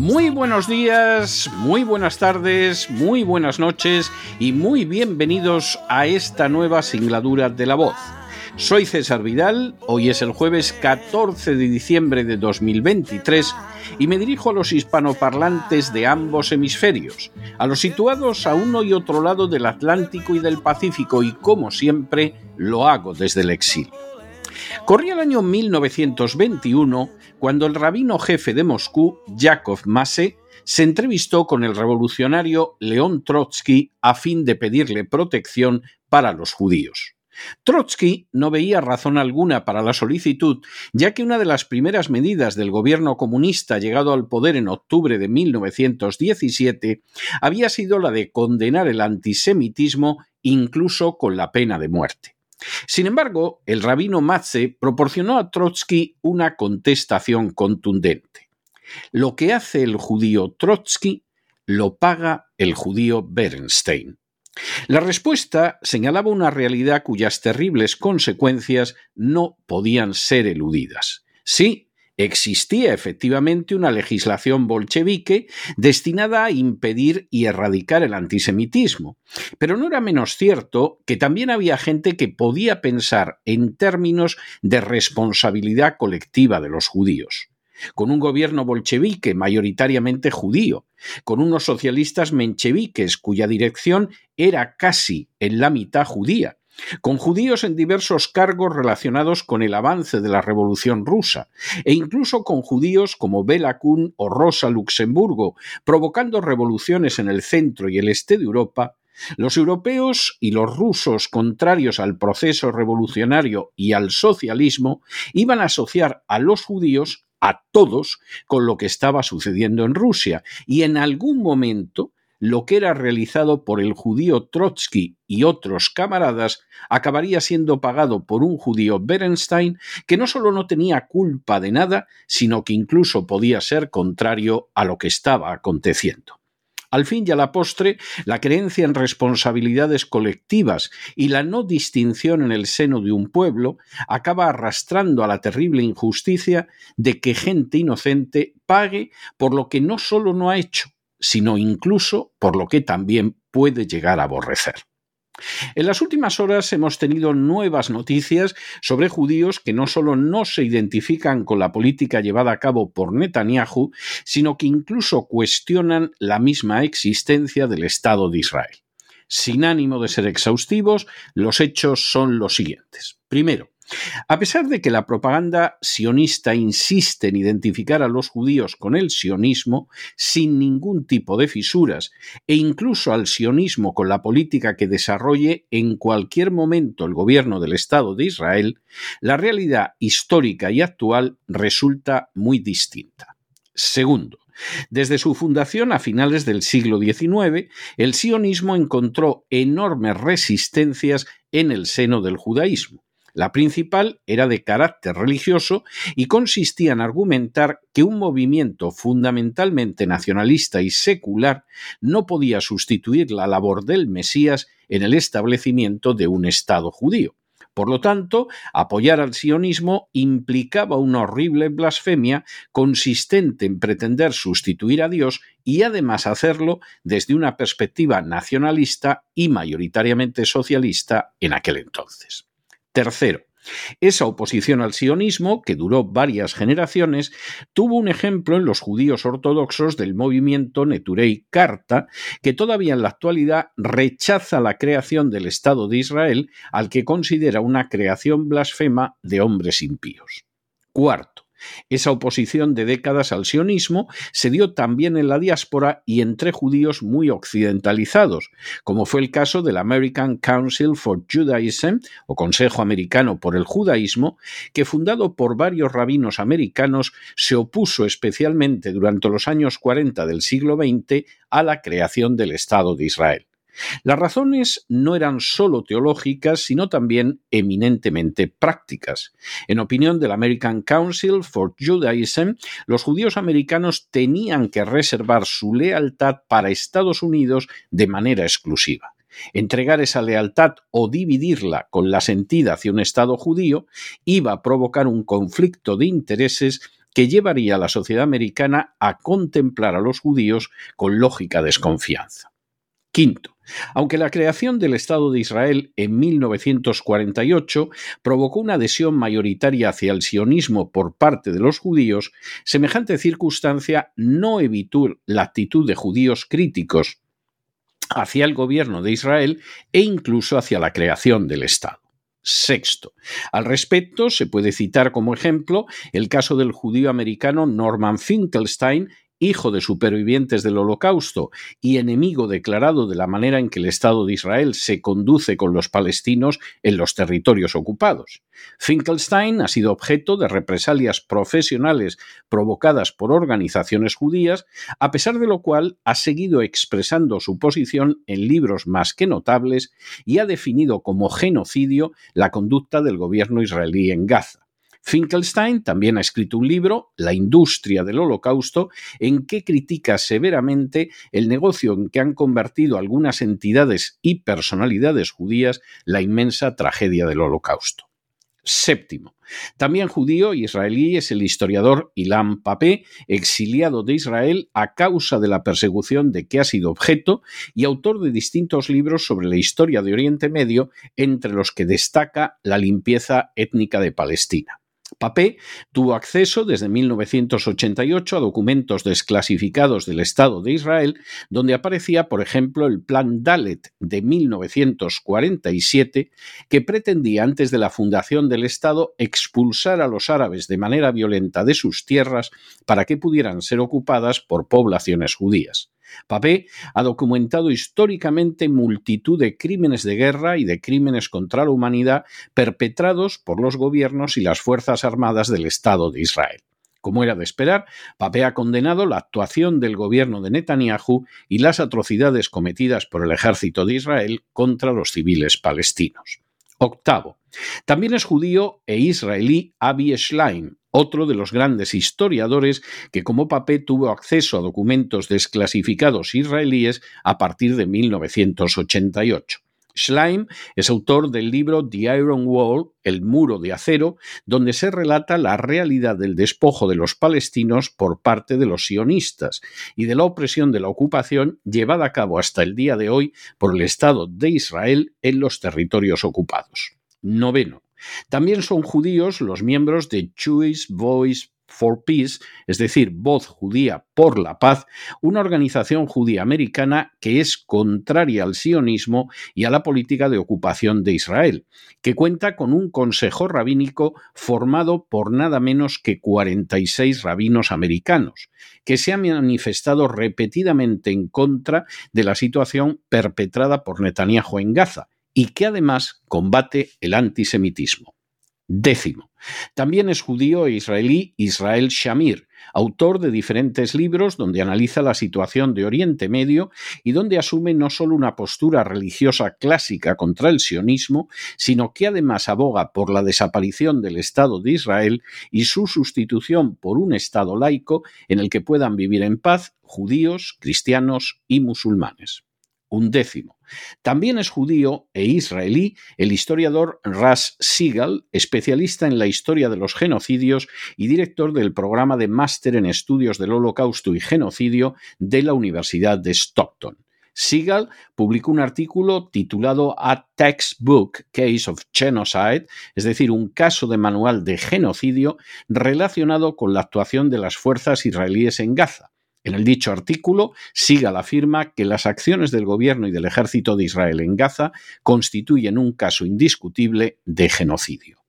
Muy buenos días, muy buenas tardes, muy buenas noches y muy bienvenidos a esta nueva singladura de la voz. Soy César Vidal, hoy es el jueves 14 de diciembre de 2023 y me dirijo a los hispanoparlantes de ambos hemisferios, a los situados a uno y otro lado del Atlántico y del Pacífico y como siempre lo hago desde el exilio. Corría el año 1921 cuando el rabino jefe de Moscú, Yakov Mase, se entrevistó con el revolucionario León Trotsky a fin de pedirle protección para los judíos. Trotsky no veía razón alguna para la solicitud, ya que una de las primeras medidas del gobierno comunista llegado al poder en octubre de 1917 había sido la de condenar el antisemitismo incluso con la pena de muerte. Sin embargo, el rabino Matze proporcionó a Trotsky una contestación contundente. Lo que hace el judío Trotsky lo paga el judío Bernstein. La respuesta señalaba una realidad cuyas terribles consecuencias no podían ser eludidas. Sí, existía efectivamente una legislación bolchevique destinada a impedir y erradicar el antisemitismo, pero no era menos cierto que también había gente que podía pensar en términos de responsabilidad colectiva de los judíos. Con un gobierno bolchevique mayoritariamente judío, con unos socialistas mencheviques cuya dirección era casi en la mitad judía, con judíos en diversos cargos relacionados con el avance de la Revolución rusa, e incluso con judíos como Bela Kun o Rosa Luxemburgo, provocando revoluciones en el centro y el este de Europa, los europeos y los rusos contrarios al proceso revolucionario y al socialismo iban a asociar a los judíos a todos con lo que estaba sucediendo en Rusia y en algún momento lo que era realizado por el judío Trotsky y otros camaradas acabaría siendo pagado por un judío Berenstein que no solo no tenía culpa de nada, sino que incluso podía ser contrario a lo que estaba aconteciendo. Al fin y a la postre, la creencia en responsabilidades colectivas y la no distinción en el seno de un pueblo acaba arrastrando a la terrible injusticia de que gente inocente pague por lo que no solo no ha hecho, sino incluso por lo que también puede llegar a aborrecer. En las últimas horas hemos tenido nuevas noticias sobre judíos que no solo no se identifican con la política llevada a cabo por Netanyahu, sino que incluso cuestionan la misma existencia del Estado de Israel. Sin ánimo de ser exhaustivos, los hechos son los siguientes. Primero, a pesar de que la propaganda sionista insiste en identificar a los judíos con el sionismo sin ningún tipo de fisuras e incluso al sionismo con la política que desarrolle en cualquier momento el gobierno del Estado de Israel, la realidad histórica y actual resulta muy distinta. Segundo, desde su fundación a finales del siglo XIX, el sionismo encontró enormes resistencias en el seno del judaísmo. La principal era de carácter religioso y consistía en argumentar que un movimiento fundamentalmente nacionalista y secular no podía sustituir la labor del Mesías en el establecimiento de un Estado judío. Por lo tanto, apoyar al sionismo implicaba una horrible blasfemia consistente en pretender sustituir a Dios y además hacerlo desde una perspectiva nacionalista y mayoritariamente socialista en aquel entonces. Tercero, Esa oposición al sionismo, que duró varias generaciones, tuvo un ejemplo en los judíos ortodoxos del movimiento Neturei Karta, que todavía en la actualidad rechaza la creación del Estado de Israel, al que considera una creación blasfema de hombres impíos. Cuarto, esa oposición de décadas al sionismo se dio también en la diáspora y entre judíos muy occidentalizados, como fue el caso del American Council for Judaism, o Consejo Americano por el Judaísmo, que fundado por varios rabinos americanos se opuso especialmente durante los años 40 del siglo XX a la creación del Estado de Israel. Las razones no eran solo teológicas, sino también eminentemente prácticas. En opinión del American Council for Judaism, los judíos americanos tenían que reservar su lealtad para Estados Unidos de manera exclusiva. Entregar esa lealtad o dividirla con la sentida hacia un Estado judío iba a provocar un conflicto de intereses que llevaría a la sociedad americana a contemplar a los judíos con lógica desconfianza. Quinto, aunque la creación del Estado de Israel en 1948 provocó una adhesión mayoritaria hacia el sionismo por parte de los judíos, semejante circunstancia no evitó la actitud de judíos críticos hacia el gobierno de Israel e incluso hacia la creación del Estado. Sexto. Al respecto, se puede citar como ejemplo el caso del judío americano Norman Finkelstein hijo de supervivientes del Holocausto y enemigo declarado de la manera en que el Estado de Israel se conduce con los palestinos en los territorios ocupados. Finkelstein ha sido objeto de represalias profesionales provocadas por organizaciones judías, a pesar de lo cual ha seguido expresando su posición en libros más que notables y ha definido como genocidio la conducta del gobierno israelí en Gaza. Finkelstein también ha escrito un libro, La industria del holocausto, en que critica severamente el negocio en que han convertido algunas entidades y personalidades judías la inmensa tragedia del holocausto. Séptimo. También judío y israelí es el historiador Ilan Papé, exiliado de Israel a causa de la persecución de que ha sido objeto y autor de distintos libros sobre la historia de Oriente Medio, entre los que destaca la limpieza étnica de Palestina. Papé tuvo acceso desde 1988 a documentos desclasificados del Estado de Israel, donde aparecía, por ejemplo, el Plan Dalet de 1947, que pretendía, antes de la fundación del Estado, expulsar a los árabes de manera violenta de sus tierras para que pudieran ser ocupadas por poblaciones judías. Papé ha documentado históricamente multitud de crímenes de guerra y de crímenes contra la humanidad perpetrados por los gobiernos y las Fuerzas Armadas del Estado de Israel. Como era de esperar, Papé ha condenado la actuación del gobierno de Netanyahu y las atrocidades cometidas por el ejército de Israel contra los civiles palestinos. Octavo. También es judío e israelí Avi Schlein, otro de los grandes historiadores que como Papé tuvo acceso a documentos desclasificados israelíes a partir de 1988. Schleim es autor del libro The Iron Wall, El muro de acero, donde se relata la realidad del despojo de los palestinos por parte de los sionistas y de la opresión de la ocupación llevada a cabo hasta el día de hoy por el Estado de Israel en los territorios ocupados. Noveno. También son judíos los miembros de Jewish Voice for Peace, es decir, Voz Judía por la Paz, una organización judía americana que es contraria al sionismo y a la política de ocupación de Israel, que cuenta con un consejo rabínico formado por nada menos que 46 rabinos americanos, que se han manifestado repetidamente en contra de la situación perpetrada por Netanyahu en Gaza y que además combate el antisemitismo. Décimo. También es judío e israelí Israel Shamir, autor de diferentes libros donde analiza la situación de Oriente Medio y donde asume no solo una postura religiosa clásica contra el sionismo, sino que además aboga por la desaparición del Estado de Israel y su sustitución por un Estado laico en el que puedan vivir en paz judíos, cristianos y musulmanes un décimo. También es judío e israelí el historiador Ras Sigal, especialista en la historia de los genocidios y director del programa de máster en estudios del Holocausto y genocidio de la Universidad de Stockton. Sigal publicó un artículo titulado A Textbook Case of Genocide, es decir, un caso de manual de genocidio relacionado con la actuación de las fuerzas israelíes en Gaza. En el dicho artículo, Sigal afirma que las acciones del gobierno y del ejército de Israel en Gaza constituyen un caso indiscutible de genocidio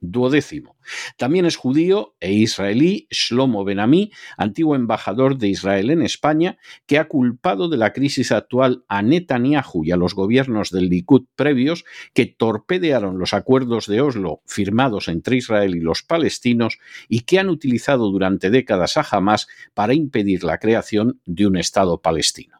duodécimo. También es judío e israelí Shlomo Benami, antiguo embajador de Israel en España, que ha culpado de la crisis actual a Netanyahu y a los gobiernos del Likud previos que torpedearon los acuerdos de Oslo firmados entre Israel y los palestinos y que han utilizado durante décadas a Hamas para impedir la creación de un Estado palestino.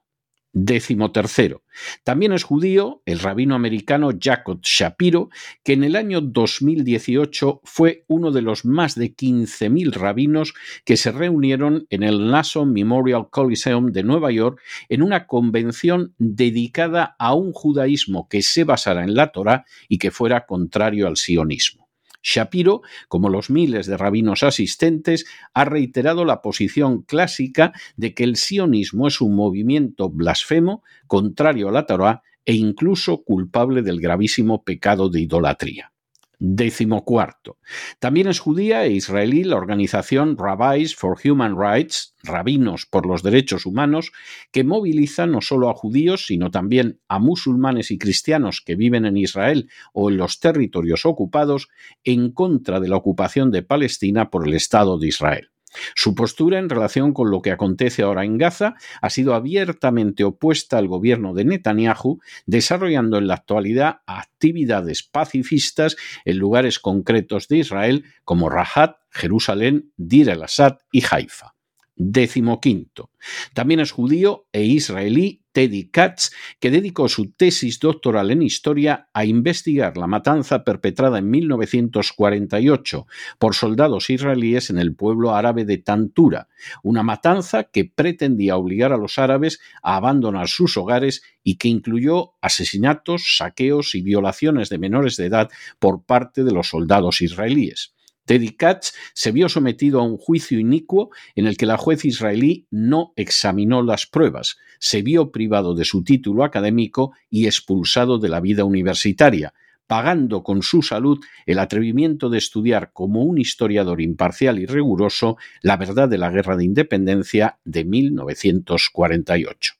Décimo tercero. También es judío el rabino americano Jacob Shapiro, que en el año 2018 fue uno de los más de 15.000 rabinos que se reunieron en el Nason Memorial Coliseum de Nueva York en una convención dedicada a un judaísmo que se basara en la Torá y que fuera contrario al sionismo. Shapiro, como los miles de rabinos asistentes, ha reiterado la posición clásica de que el sionismo es un movimiento blasfemo, contrario a la Torah e incluso culpable del gravísimo pecado de idolatría. Décimo cuarto. También es judía e israelí la organización Rabbis for Human Rights, Rabinos por los Derechos Humanos, que moviliza no solo a judíos, sino también a musulmanes y cristianos que viven en Israel o en los territorios ocupados en contra de la ocupación de Palestina por el Estado de Israel. Su postura en relación con lo que acontece ahora en Gaza ha sido abiertamente opuesta al gobierno de Netanyahu, desarrollando en la actualidad actividades pacifistas en lugares concretos de Israel como Rahat, Jerusalén, Dir el-Assad y Haifa. Décimo quinto. También es judío e israelí Teddy Katz, que dedicó su tesis doctoral en historia a investigar la matanza perpetrada en 1948 por soldados israelíes en el pueblo árabe de Tantura, una matanza que pretendía obligar a los árabes a abandonar sus hogares y que incluyó asesinatos, saqueos y violaciones de menores de edad por parte de los soldados israelíes. Teddy Katz se vio sometido a un juicio inicuo en el que la juez israelí no examinó las pruebas, se vio privado de su título académico y expulsado de la vida universitaria, pagando con su salud el atrevimiento de estudiar como un historiador imparcial y riguroso la verdad de la Guerra de Independencia de 1948.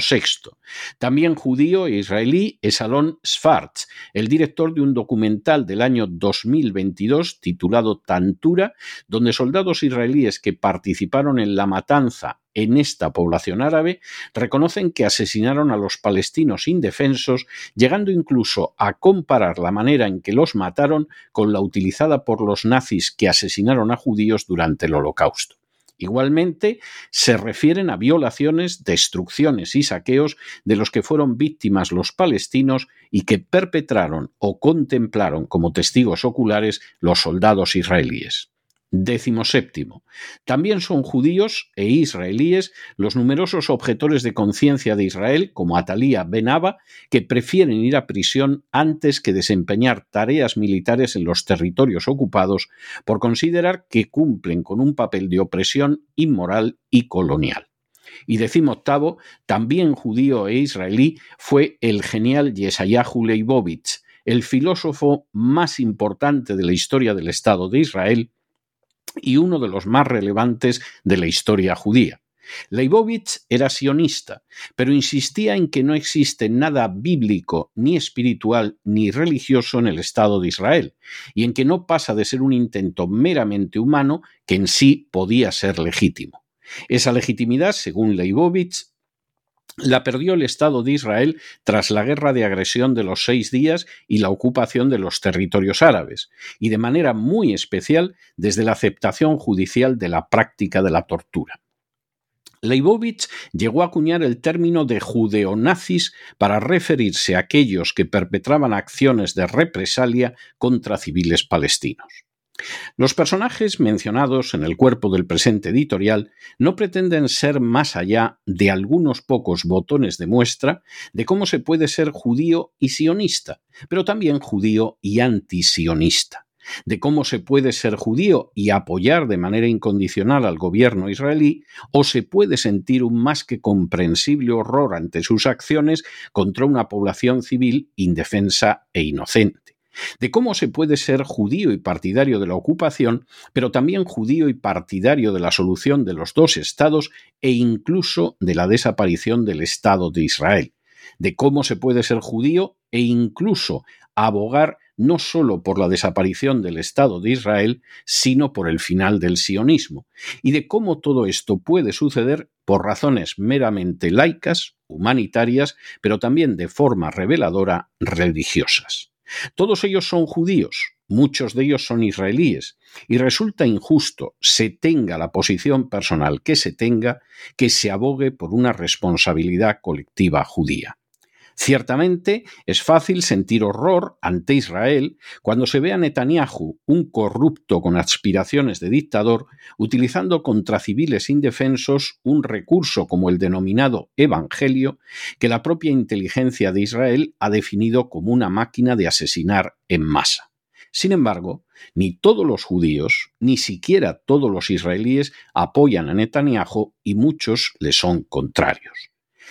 Sexto. También judío e israelí es Alon Sfartz, el director de un documental del año 2022 titulado Tantura, donde soldados israelíes que participaron en la matanza en esta población árabe reconocen que asesinaron a los palestinos indefensos, llegando incluso a comparar la manera en que los mataron con la utilizada por los nazis que asesinaron a judíos durante el Holocausto. Igualmente, se refieren a violaciones, destrucciones y saqueos de los que fueron víctimas los palestinos y que perpetraron o contemplaron como testigos oculares los soldados israelíes. Décimo séptimo. También son judíos e israelíes los numerosos objetores de conciencia de Israel, como Atalía Benaba, que prefieren ir a prisión antes que desempeñar tareas militares en los territorios ocupados por considerar que cumplen con un papel de opresión inmoral y colonial. Y octavo, también judío e israelí, fue el genial Yeshayahu Leibovitz, el filósofo más importante de la historia del Estado de Israel, y uno de los más relevantes de la historia judía. Leibovitz era sionista, pero insistía en que no existe nada bíblico, ni espiritual, ni religioso en el Estado de Israel, y en que no pasa de ser un intento meramente humano que en sí podía ser legítimo. Esa legitimidad, según Leibovitz, la perdió el Estado de Israel tras la guerra de agresión de los seis días y la ocupación de los territorios árabes, y de manera muy especial desde la aceptación judicial de la práctica de la tortura. Leibovitz llegó a acuñar el término de judeonazis para referirse a aquellos que perpetraban acciones de represalia contra civiles palestinos. Los personajes mencionados en el cuerpo del presente editorial no pretenden ser más allá de algunos pocos botones de muestra de cómo se puede ser judío y sionista, pero también judío y antisionista. de cómo se puede ser judío y apoyar de manera incondicional al gobierno israelí, o se puede sentir un más que comprensible horror ante sus acciones contra una población civil indefensa e inocente de cómo se puede ser judío y partidario de la ocupación, pero también judío y partidario de la solución de los dos estados e incluso de la desaparición del Estado de Israel, de cómo se puede ser judío e incluso abogar no solo por la desaparición del Estado de Israel, sino por el final del sionismo, y de cómo todo esto puede suceder por razones meramente laicas, humanitarias, pero también de forma reveladora religiosas. Todos ellos son judíos, muchos de ellos son israelíes, y resulta injusto, se tenga la posición personal que se tenga, que se abogue por una responsabilidad colectiva judía. Ciertamente es fácil sentir horror ante Israel cuando se ve a Netanyahu, un corrupto con aspiraciones de dictador, utilizando contra civiles indefensos un recurso como el denominado Evangelio, que la propia inteligencia de Israel ha definido como una máquina de asesinar en masa. Sin embargo, ni todos los judíos, ni siquiera todos los israelíes apoyan a Netanyahu y muchos le son contrarios.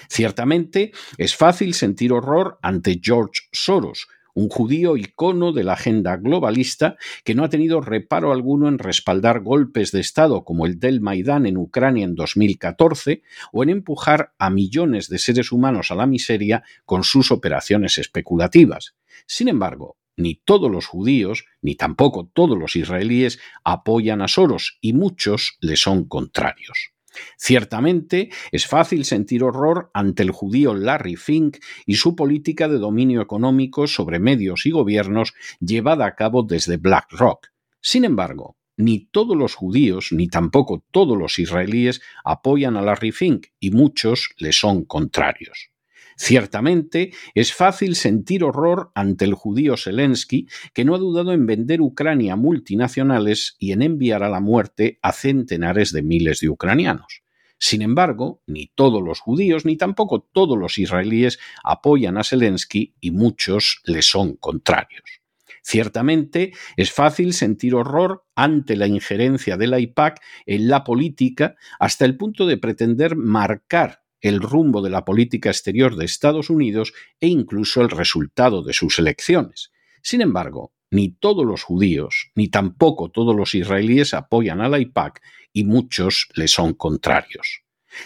Ciertamente, es fácil sentir horror ante George Soros, un judío icono de la agenda globalista que no ha tenido reparo alguno en respaldar golpes de Estado como el del Maidán en Ucrania en 2014 o en empujar a millones de seres humanos a la miseria con sus operaciones especulativas. Sin embargo, ni todos los judíos, ni tampoco todos los israelíes apoyan a Soros y muchos le son contrarios. Ciertamente, es fácil sentir horror ante el judío Larry Fink y su política de dominio económico sobre medios y gobiernos llevada a cabo desde BlackRock. Sin embargo, ni todos los judíos, ni tampoco todos los israelíes apoyan a Larry Fink y muchos le son contrarios. Ciertamente, es fácil sentir horror ante el judío Zelensky, que no ha dudado en vender Ucrania a multinacionales y en enviar a la muerte a centenares de miles de ucranianos. Sin embargo, ni todos los judíos ni tampoco todos los israelíes apoyan a Zelensky y muchos le son contrarios. Ciertamente es fácil sentir horror ante la injerencia de la IPAC en la política hasta el punto de pretender marcar el rumbo de la política exterior de Estados Unidos e incluso el resultado de sus elecciones. Sin embargo, ni todos los judíos, ni tampoco todos los israelíes apoyan a la IPAC y muchos le son contrarios.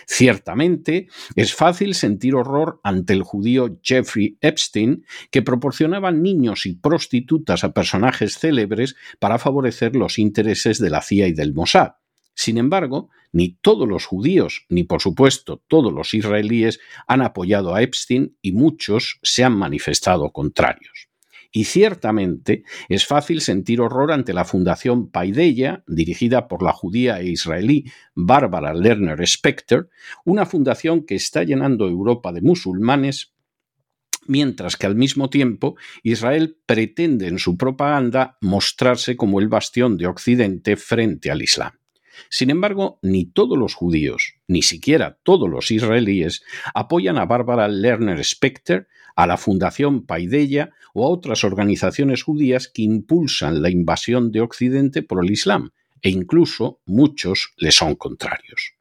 Ciertamente, es fácil sentir horror ante el judío Jeffrey Epstein, que proporcionaba niños y prostitutas a personajes célebres para favorecer los intereses de la CIA y del Mossad. Sin embargo, ni todos los judíos, ni por supuesto todos los israelíes han apoyado a Epstein y muchos se han manifestado contrarios. Y ciertamente es fácil sentir horror ante la Fundación Paideia, dirigida por la judía e israelí Bárbara Lerner Specter, una fundación que está llenando Europa de musulmanes mientras que al mismo tiempo Israel pretende en su propaganda mostrarse como el bastión de Occidente frente al Islam. Sin embargo, ni todos los judíos, ni siquiera todos los israelíes, apoyan a Bárbara Lerner Specter, a la Fundación Paideia o a otras organizaciones judías que impulsan la invasión de Occidente por el Islam, e incluso muchos le son contrarios.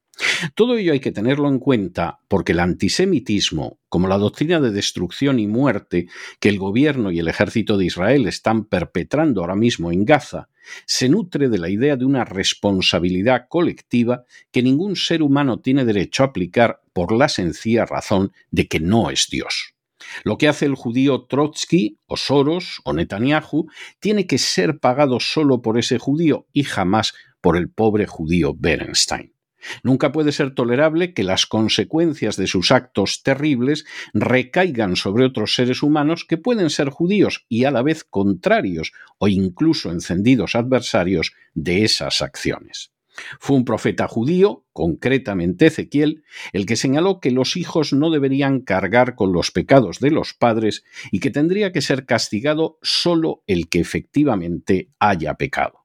Todo ello hay que tenerlo en cuenta porque el antisemitismo, como la doctrina de destrucción y muerte que el gobierno y el ejército de Israel están perpetrando ahora mismo en Gaza, se nutre de la idea de una responsabilidad colectiva que ningún ser humano tiene derecho a aplicar por la sencilla razón de que no es Dios. Lo que hace el judío Trotsky o Soros o Netanyahu tiene que ser pagado solo por ese judío y jamás por el pobre judío Berenstein. Nunca puede ser tolerable que las consecuencias de sus actos terribles recaigan sobre otros seres humanos que pueden ser judíos y a la vez contrarios o incluso encendidos adversarios de esas acciones. Fue un profeta judío, concretamente Ezequiel, el que señaló que los hijos no deberían cargar con los pecados de los padres y que tendría que ser castigado solo el que efectivamente haya pecado.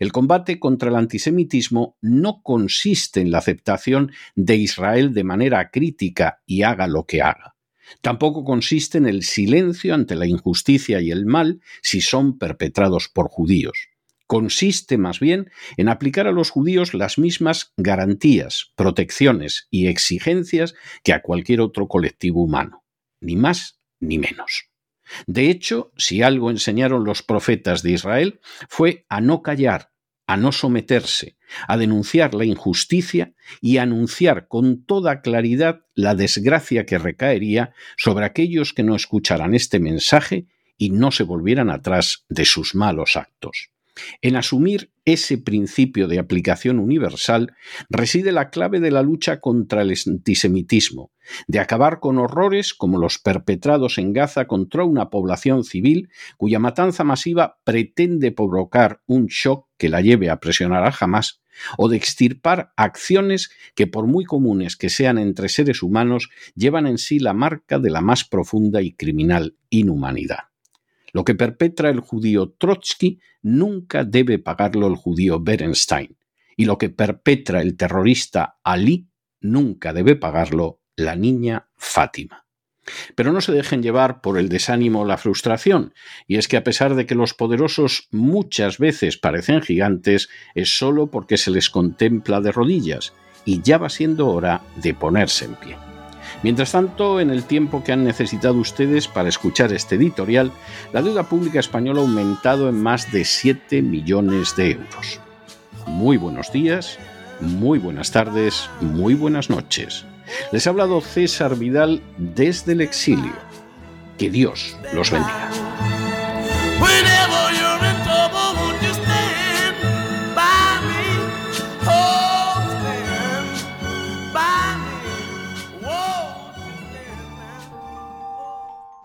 El combate contra el antisemitismo no consiste en la aceptación de Israel de manera crítica y haga lo que haga. Tampoco consiste en el silencio ante la injusticia y el mal si son perpetrados por judíos. Consiste más bien en aplicar a los judíos las mismas garantías, protecciones y exigencias que a cualquier otro colectivo humano, ni más ni menos. De hecho, si algo enseñaron los profetas de Israel fue a no callar, a no someterse, a denunciar la injusticia y a anunciar con toda claridad la desgracia que recaería sobre aquellos que no escucharan este mensaje y no se volvieran atrás de sus malos actos. En asumir ese principio de aplicación universal reside la clave de la lucha contra el antisemitismo, de acabar con horrores como los perpetrados en Gaza contra una población civil cuya matanza masiva pretende provocar un shock que la lleve a presionar a Hamas, o de extirpar acciones que por muy comunes que sean entre seres humanos llevan en sí la marca de la más profunda y criminal inhumanidad. Lo que perpetra el judío Trotsky nunca debe pagarlo el judío Berenstein, y lo que perpetra el terrorista Ali nunca debe pagarlo la niña Fátima. Pero no se dejen llevar por el desánimo o la frustración, y es que a pesar de que los poderosos muchas veces parecen gigantes, es solo porque se les contempla de rodillas, y ya va siendo hora de ponerse en pie. Mientras tanto, en el tiempo que han necesitado ustedes para escuchar este editorial, la deuda pública española ha aumentado en más de 7 millones de euros. Muy buenos días, muy buenas tardes, muy buenas noches. Les ha hablado César Vidal desde el exilio. Que Dios los bendiga.